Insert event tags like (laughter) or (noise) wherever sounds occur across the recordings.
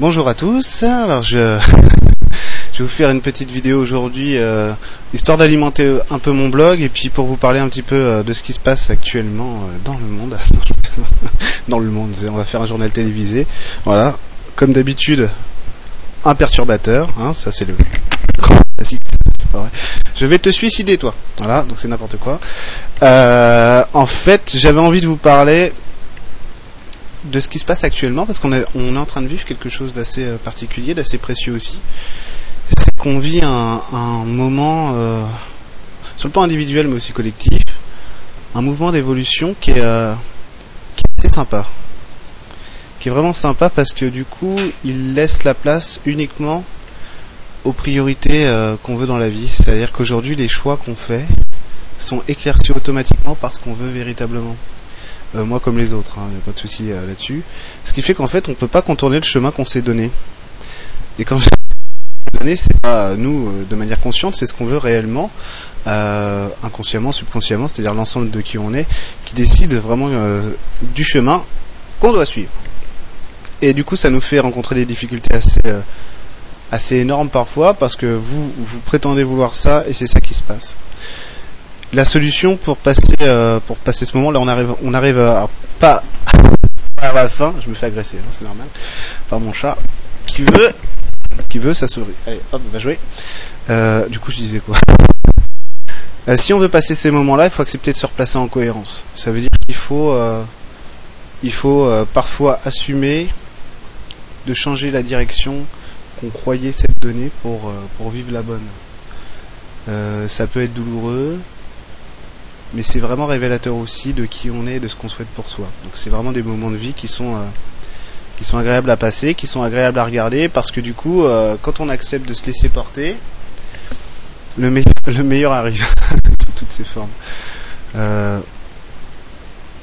Bonjour à tous. Alors (laughs) je, vais vous faire une petite vidéo aujourd'hui, euh, histoire d'alimenter un peu mon blog et puis pour vous parler un petit peu euh, de ce qui se passe actuellement euh, dans le monde. (laughs) dans le monde, on va faire un journal télévisé. Voilà, comme d'habitude, un perturbateur. Hein, ça c'est le classique. Je vais te suicider, toi. Voilà, donc c'est n'importe quoi. en fait, j'avais envie de vous parler de ce qui se passe actuellement, parce qu'on est, en train de vivre quelque chose d'assez euh, particulier, d'assez précieux aussi. C'est qu'on vit un, moment, euh, sur le plan individuel mais aussi collectif, un mouvement d'évolution qui, est, euh, qui est assez sympa. Qui est vraiment sympa parce que du coup, il laisse la place uniquement aux priorités euh, qu'on veut dans la vie. C'est-à-dire qu'aujourd'hui, les choix qu'on fait sont éclaircis automatiquement parce qu'on veut véritablement. Euh, moi comme les autres, il hein, n'y a pas de souci euh, là-dessus. Ce qui fait qu'en fait, on ne peut pas contourner le chemin qu'on s'est donné. Et quand je (laughs) donné, c'est pas nous euh, de manière consciente, c'est ce qu'on veut réellement, inconsciemment, subconsciemment, c'est-à-dire l'ensemble de qui on est, qui décide vraiment du chemin qu'on doit suivre. Et du coup, ça nous fait rencontrer des difficultés assez assez énormes parfois parce que vous vous prétendez vouloir ça et c'est ça qui se passe la solution pour passer euh, pour passer ce moment là on arrive on arrive à, (laughs) pas à la fin je me fais agresser hein, c'est normal par mon chat qui veut qui veut allez hop va jouer. Euh, du coup je disais quoi? (laughs) Euh, si on veut passer ces moments là il faut accepter de se replacer en cohérence. Ça veut dire qu'il faut il faut parfois assumer de changer la direction qu'on croyait s'être donnée pour pour vivre la bonne. Ça peut être douloureux mais c'est vraiment révélateur aussi de qui on est et de ce qu'on souhaite pour soi. Donc c'est vraiment des moments de vie qui sont euh, qui sont agréables à passer, qui sont agréables à regarder, parce que du coup, euh, quand on accepte de se laisser porter, le, (laughs) le meilleur arrive (laughs) sous toutes ses formes. Euh,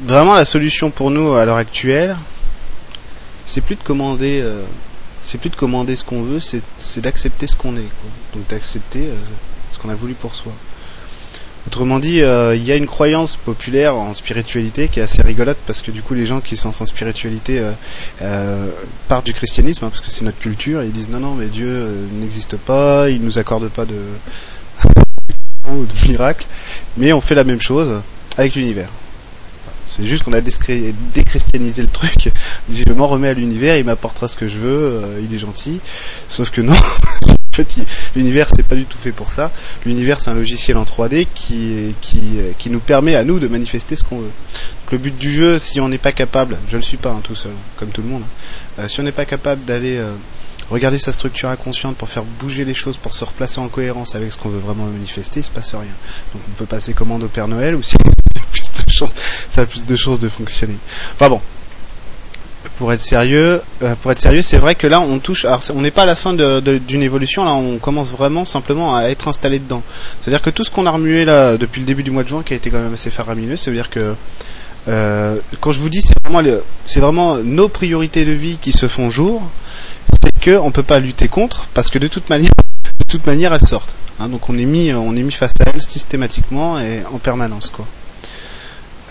vraiment, la solution pour nous à l'heure actuelle, c'est plus de commander, c'est plus de commander ce qu'on veut, c'est d'accepter ce qu'on est, donc d'accepter ce qu'on a voulu pour soi. Autrement dit, euh, il y a une croyance populaire en spiritualité qui est assez rigolote parce que du coup les gens qui sont en spiritualité euh, euh, partent du christianisme hein, parce que c'est notre culture et ils disent non non mais Dieu n'existe pas, il nous accorde pas de (laughs) de miracle, mais on fait la même chose avec l'univers. C'est juste qu'on a déchristianisé le truc. (laughs) Je m'en remets à l'univers, il m'apportera ce que je veux, il est gentil. Sauf que non, (laughs) fait, l'univers c'est pas du tout fait pour ça. L'univers c'est un logiciel en 3D qui, qui, qui nous permet à nous de manifester ce qu'on veut. le but du jeu, si on n'est pas capable, je le suis pas hein, tout seul, comme tout le monde, hein, euh, si on n'est pas capable d'aller euh, regarder sa structure inconsciente pour faire bouger les choses, pour se replacer en cohérence avec ce qu'on veut vraiment manifester, il se passe rien. Donc on peut passer commande au Père Noël ou si ça a plus de chances de fonctionner. Enfin bon, pour être sérieux, euh, pour être sérieux, c'est vrai que là on touche. Alors on n'est pas à la fin d'une évolution. Là, on commence vraiment simplement à être installé dedans. C'est-à-dire que tout ce qu'on a remué là depuis le début du mois de juin, qui a été quand même assez faramineux, ça veut dire que euh, quand je vous dis, c'est vraiment, nos priorités de vie qui se font jour. C'est que on peut pas lutter contre parce que de toute manière, de toute manière, elles sortent. Hein. donc on est mis, on est mis face à elles systématiquement et en permanence, quoi.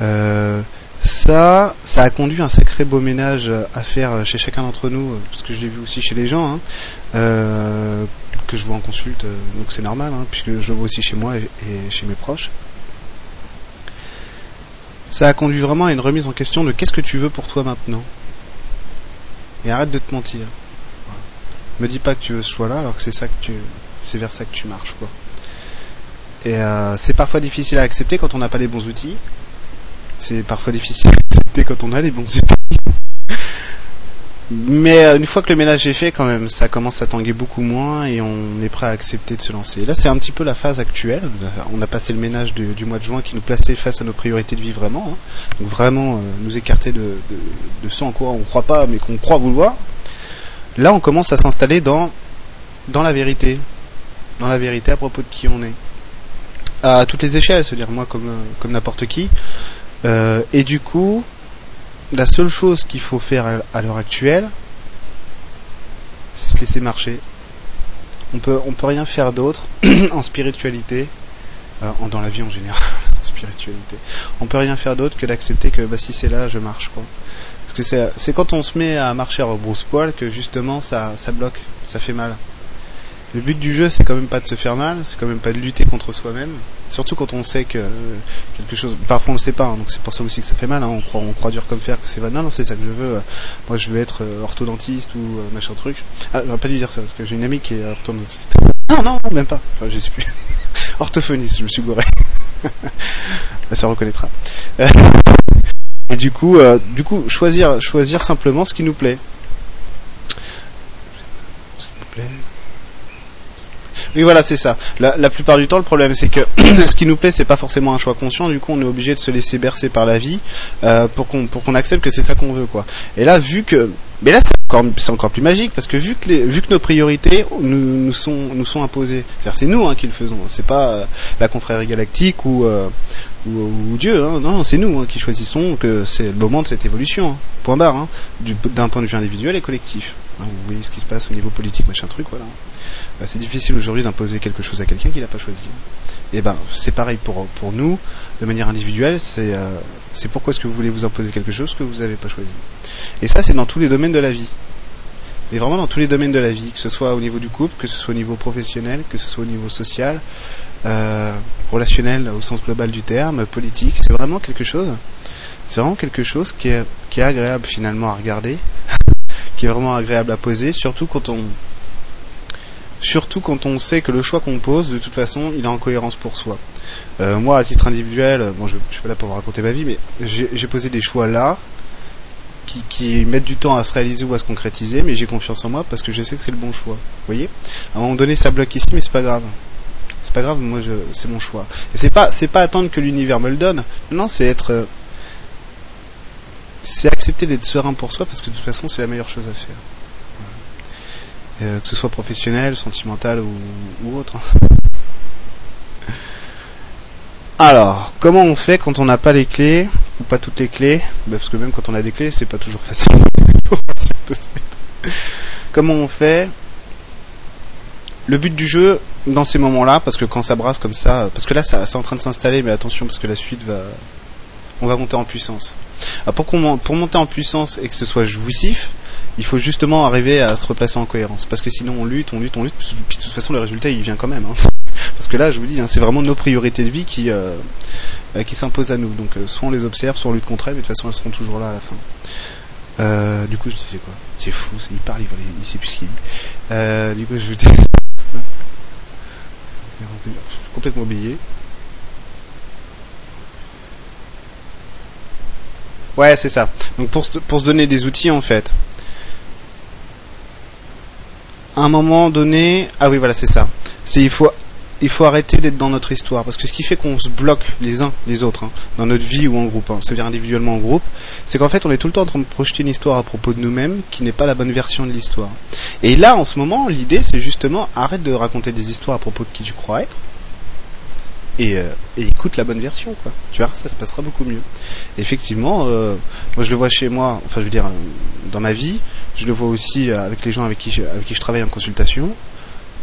Euh, ça, ça a conduit un sacré beau ménage à faire chez chacun d'entre nous, parce que je l'ai vu aussi chez les gens, hein, euh, que je vois en consulte, donc c'est normal, hein, puisque je le vois aussi chez moi et, chez mes proches. Ça a conduit vraiment à une remise en question de qu'est-ce que tu veux pour toi maintenant. Et arrête de te mentir. Me dis pas que tu veux ce choix-là, alors que c'est ça que tu, c'est vers ça que tu marches, quoi. Et euh, c'est parfois difficile à accepter quand on n'a pas les bons outils, c'est parfois difficile d'accepter quand on a les bons outils. Mais euh, une fois que le ménage est fait, quand même, ça commence à tanguer beaucoup moins et on est prêt à accepter de se lancer. là, c'est un petit peu la phase actuelle. On a passé le ménage du, mois de juin qui nous plaçait face à nos priorités de vie vraiment. Hein. Donc vraiment, euh, nous écarter de, de, ce en quoi on ne croit pas, mais qu'on croit vouloir. Là, on commence à s'installer dans, dans la vérité. Dans la vérité à propos de qui on est. À toutes les échelles, c'est-à-dire moi comme, euh, comme n'importe qui. Euh, et du coup, la seule chose qu'il faut faire à, l'heure actuelle, c'est se laisser marcher. On peut, on peut rien faire d'autre (clears throat) en spiritualité, euh, dans la vie en général, (laughs) en spiritualité. On peut rien faire d'autre que d'accepter que bah, si c'est là, je marche quoi. Parce que c'est quand on se met à marcher à rebrousse-poil que justement ça, ça bloque, ça fait mal. Le but du jeu, c'est quand même pas de se faire mal, c'est quand même pas de lutter contre soi-même. Surtout quand on sait que quelque chose, parfois on le sait pas, hein, donc c'est pour ça aussi que ça fait mal. Hein. on croit, on croit dur comme fer que c'est non, non, c'est ça que je veux. Moi, je veux être euh, orthodontiste ou euh, machin truc. Ah, j'aurais pas dû dire ça parce que j'ai une amie qui est orthodontiste. Non, non, même pas. Enfin, je sais plus. (laughs) Orthophoniste, je me suis gouré. (laughs) ça reconnaîtra. (laughs) Et du coup, euh, du coup, choisir, choisir simplement ce qui nous plaît. Ce qui nous plaît. Oui, voilà, c'est ça. La, plupart du temps, le problème, c'est que (clears throat) ce qui nous plaît, c'est pas forcément un choix conscient. Du coup, on est obligé de se laisser bercer par la vie euh, pour qu'on accepte que c'est ça qu'on veut, quoi. Et là, vu que, mais là, c'est encore encore plus magique parce que vu que vu que nos priorités nous, nous sont nous sont imposées, c'est nous hein, qui le faisons. C'est pas euh, la confrérie galactique ou euh, Dieu, hein. non, c'est nous hein, qui choisissons que c'est le moment de cette évolution, point barre, d'un point de vue individuel et collectif. Hein, vous voyez ce qui se passe au niveau politique, machin truc, voilà. Bah, c'est difficile aujourd'hui d'imposer quelque chose à quelqu'un qui l'a pas choisi. Et ben, c'est pareil pour pour nous, de manière individuelle, c'est euh, c'est pourquoi est-ce que vous voulez vous imposer quelque chose que vous n'avez pas choisi. Et ça, c'est dans tous les domaines de la vie. Mais vraiment dans tous les domaines de la vie, que ce soit au niveau du couple, que ce soit au niveau professionnel, que ce soit au niveau social, euh, relationnel au sens global du terme, politique, c'est vraiment quelque chose. C'est vraiment quelque chose qui est, qui est agréable finalement à regarder, qui est vraiment agréable à poser, surtout quand on surtout quand on sait que le choix qu'on pose, de toute façon, il est en cohérence pour soi. Euh, moi, à titre individuel, bon, je, je suis pas là pour vous raconter ma vie, mais j'ai posé des choix là, qui, mettent du temps à se réaliser ou à se concrétiser, mais j'ai confiance en moi parce que je sais que c'est le bon choix. Vous voyez? À un moment donné, ça bloque ici, mais c'est pas grave c'est pas grave, moi c'est mon choix. Et c'est pas, pas attendre que l'univers me le donne. Non, c'est être, euh, c'est accepter d'être serein pour soi parce que de toute façon c'est la meilleure chose à faire. Euh, que ce soit professionnel, sentimental ou, autre. (laughs) Alors, comment on fait quand on n'a pas les clés ou pas toutes les clés? Bah, Parce que même quand on a des clés, c'est pas toujours facile. (laughs) comment on fait? Le but du jeu dans ces moments-là, parce que quand ça brasse comme ça, parce que là ça c'est en train de s'installer, mais attention parce que la suite va, on va monter en puissance. Ah, pour, monter en puissance et que ce soit jouissif, il faut justement arriver à se replacer en cohérence, parce que sinon on lutte, on lutte, on lutte, puis de toute façon le résultat il vient quand même. Hein. (laughs) Parce que là, je vous dis, hein, c'est vraiment nos priorités de vie qui euh, euh, s'imposent à nous. Donc euh, soit on les observe, soit on lutte contre elles, mais de toute façon elles seront toujours là à la fin. du coup, je disais quoi? C'est fou, il parle, il, il sait plus ce qu'il dit. du coup, je vous dis (laughs) complètement oublié. Ouais, c'est ça. Donc pour, pour se donner des outils en fait. À un moment donné, ah oui voilà c'est ça. C'est il faut il faut arrêter d'être dans notre histoire. Parce que ce qui fait qu'on se bloque les uns les autres, hein, dans notre vie ou en groupe, hein, c'est-à-dire individuellement en groupe, c'est qu'en fait on est tout le temps en train de projeter une histoire à propos de nous-mêmes qui n'est pas la bonne version de l'histoire. Et là, en ce moment, l'idée c'est justement arrête de raconter des histoires à propos de qui tu crois être. Et, euh, écoute la bonne version, quoi. Tu vois, ça se passera beaucoup mieux. effectivement, euh, moi je le vois chez moi, enfin je veux dire, dans ma vie, je le vois aussi avec les gens avec qui avec qui je travaille en consultation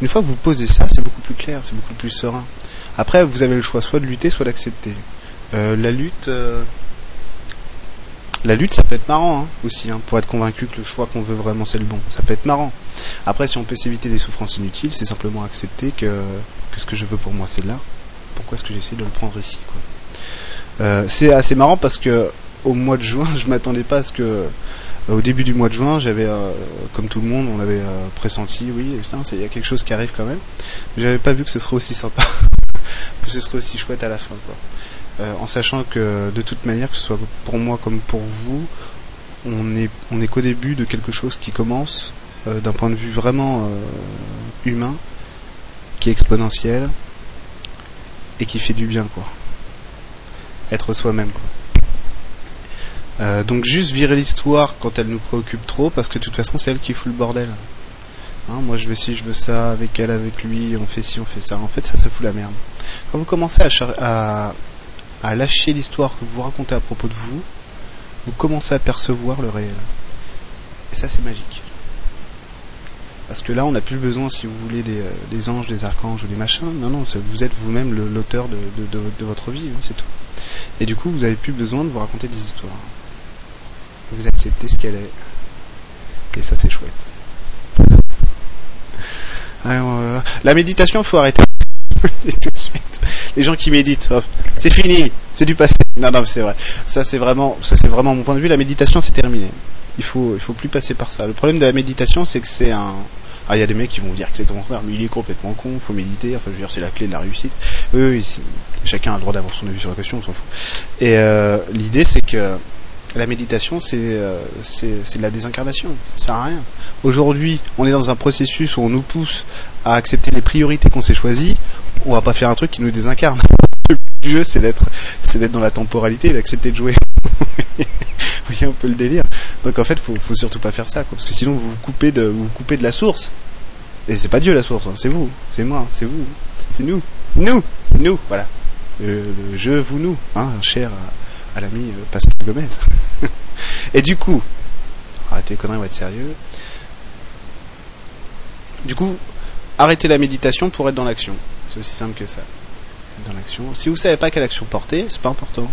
une fois que vous posez ça, c'est beaucoup plus clair, c'est beaucoup plus serein. Après, vous avez le choix soit de lutter, soit d'accepter. Euh, la lutte, euh, la lutte, ça peut être marrant hein, aussi, hein, pour être convaincu que le choix qu'on veut vraiment c'est le bon. Ça peut être marrant. Après, si on peut s'éviter des souffrances inutiles, c'est simplement accepter que, que ce que je veux pour moi c'est là. Pourquoi est-ce que j'essaie de le prendre ici euh, C'est assez marrant parce que au mois de juin, (laughs) je m'attendais pas à ce que au début du mois de juin, j'avais, euh, comme tout le monde, on avait euh, pressenti, oui, il y a quelque chose qui arrive quand même. Mais j'avais pas vu que ce serait aussi sympa, (laughs) que ce serait aussi chouette à la fin. Euh, en sachant que de toute manière, que ce soit pour moi comme pour vous, on est, on est qu'au début de quelque chose qui commence d'un point de vue vraiment humain, qui est exponentiel et qui fait du bien, quoi. Être soi-même, quoi. Euh, donc juste virer l'histoire quand elle nous préoccupe trop, parce que de toute façon c'est elle qui fout le bordel. Hein, moi je veux ci, je veux ça, avec elle, avec lui, on fait ci, on fait ça. En fait ça, ça fout la merde. Quand vous commencez à, à, lâcher l'histoire que vous racontez à propos de vous, vous commencez à percevoir le réel. Et ça c'est magique. Parce que là, on n'a plus besoin, si vous voulez, des, euh, anges, des archanges ou des machins. Non, non, vous êtes vous-même l'auteur de, votre vie, hein, c'est tout. Et du coup, vous n'avez plus besoin de vous raconter des histoires. vous acceptez ce qu'elle est. Et ça, c'est chouette. (laughs) Ah, la méditation, faut arrêter. (laughs) tout de suite. Les gens qui méditent, c'est fini, c'est du passé. Non, non, c'est vrai. Ça, c'est vraiment, ça, c'est vraiment mon point de vue. La méditation, c'est terminé. Il faut, il faut plus passer par ça. Le problème de la méditation, c'est que c'est un, ah, il y a des mecs qui vont dire que c'est ton contraire, mais il est complètement con, faut méditer, enfin, je veux dire, c'est la clé de la réussite. Oui, oui, chacun a le droit d'avoir son avis sur la question, on s'en fout. Et euh, l'idée, c'est que la méditation, c'est euh, de la désincarnation, ça sert à rien. Aujourd'hui, on est dans un processus où on nous pousse à accepter les priorités qu'on s'est choisies, on va pas faire un truc qui nous désincarne. (laughs) Le jeu, c'est d'être dans la temporalité et d'accepter de jouer. (laughs) (laughs) vous voyez un peu le délire. Donc en fait, faut, faut surtout pas faire ça, quoi, parce que sinon vous vous coupez de, vous, coupez de la source. Et c'est pas Dieu la source, hein, c'est vous, c'est moi, c'est vous, c'est nous, nous, nous, voilà. Le, je, vous, nous, hein, cher à, l'ami euh, Pascal Gomez. (laughs) Et du coup, arrêtez les conneries, on va être sérieux. Du coup, arrêtez la méditation pour être dans l'action. C'est aussi simple que ça. Dans l'action. Si vous savez pas quelle action porter, c'est pas important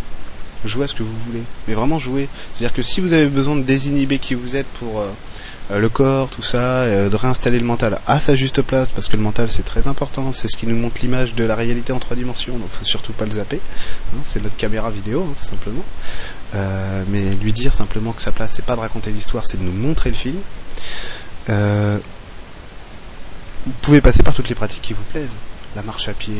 jouez à ce que vous voulez. Mais vraiment jouer. C'est-à-dire que si vous avez besoin de désinhiber qui vous êtes pour euh, euh, le corps, tout ça, euh, de réinstaller le mental à sa juste place, parce que le mental c'est très important, c'est ce qui nous montre l'image de la réalité en trois dimensions, donc faut surtout pas le zapper. Hein, c'est notre caméra vidéo, hein, tout simplement. mais lui dire simplement que sa place c'est pas de raconter l'histoire, c'est de nous montrer le film. vous pouvez passer par toutes les pratiques qui vous plaisent. La marche à pied,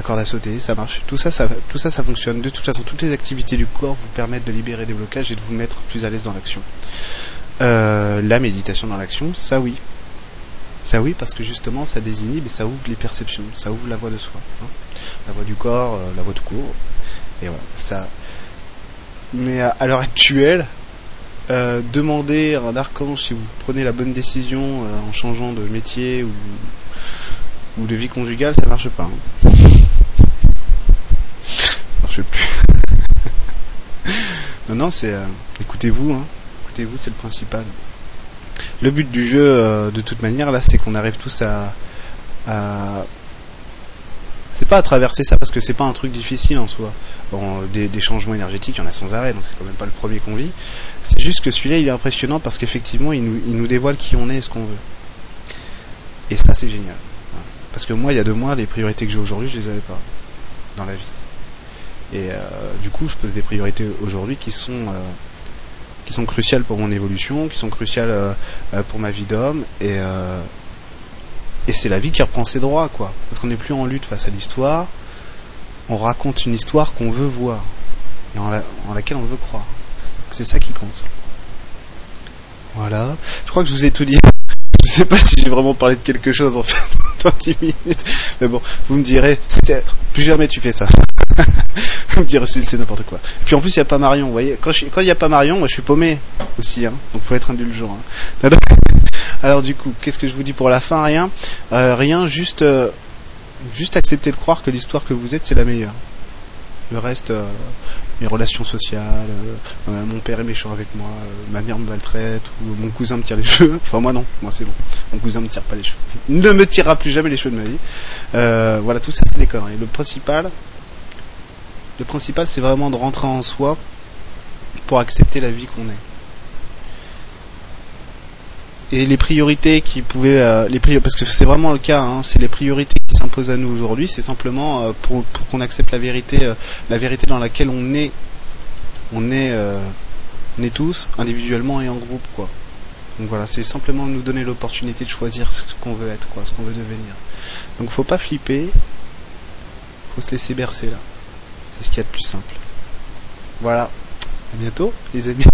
la corde à sauter, ça marche. Tout ça, ça, tout ça, ça fonctionne. De toute façon, toutes les activités du corps vous permettent de libérer des blocages et de vous mettre plus à l'aise dans l'action. Euh, la méditation dans l'action, ça oui. Ça oui, parce que justement, ça désinhibe et ça ouvre les perceptions, ça ouvre la voie de soi. Hein. La voie du corps, euh, la voie tout court. Et voilà, ça. Mais à, l'heure actuelle, euh, demander à un archange si vous prenez la bonne décision en changeant de métier ou, ou de vie conjugale, ça marche pas. Hein plus. (laughs) non, non, c'est. Euh, écoutez-vous, hein. Écoutez-vous, c'est le principal. Le but du jeu, euh, de toute manière, là, c'est qu'on arrive tous à. C'est pas à traverser ça parce que c'est pas un truc difficile en soi. Bon, des, changements énergétiques, il y en a sans arrêt, donc c'est quand même pas le premier qu'on vit. C'est juste que celui-là, il est impressionnant parce qu'effectivement, il nous, nous dévoile qui on est et ce qu'on veut. Et ça, c'est génial. Parce que moi, il y a deux mois, les priorités que j'ai aujourd'hui, je les avais pas dans la vie. Et euh, du coup, je pose des priorités aujourd'hui qui sont euh, qui sont cruciales pour mon évolution, qui sont cruciales euh, pour ma vie d'homme. Et et c'est la vie qui reprend ses droits quoi. Parce qu'on n'est plus en lutte face à l'histoire. On raconte une histoire qu'on veut voir et en, laquelle on veut croire. C'est ça qui compte. Voilà. Je crois que je vous ai tout dit. (laughs) Je sais pas si j'ai vraiment parlé de quelque chose en fait 10 minutes mais bon vous me direz plus jamais tu fais ça (laughs) vous me direz c'est n'importe quoi. Puis en plus il n'y a pas Marion, vous voyez. Quand il n'y a pas Marion, moi je suis paumé aussi, hein. donc faut être indulgent. Hein. (laughs) Alors du coup, qu'est-ce que je vous dis pour la fin? Rien, euh, rien, juste, euh, juste accepter de croire que l'histoire que vous êtes c'est la meilleure. Le reste, euh, mes relations sociales, mon père est méchant avec moi, ma mère me maltraite, ou mon cousin me tire les (laughs) cheveux. Enfin moi non, moi c'est bon. Mon cousin me tire pas les cheveux. Ne me tirera plus jamais les cheveux de ma vie. voilà, tout ça c'est des conneries. Le principal, le principal, c'est vraiment de rentrer en soi pour accepter la vie qu'on est. Et les priorités qui pouvaient, euh, les parce que c'est vraiment le cas, hein, c'est les priorités qui s'imposent à nous aujourd'hui, c'est simplement euh, pour, qu'on accepte la vérité, euh, la vérité dans laquelle on est, on est, on est tous individuellement et en groupe, quoi. Donc voilà, c'est simplement nous donner l'opportunité de choisir ce qu'on veut être, quoi, ce qu'on veut devenir. Donc faut pas flipper, faut se laisser bercer là. C'est ce qu'il y a de plus simple. Voilà. À bientôt, les amis.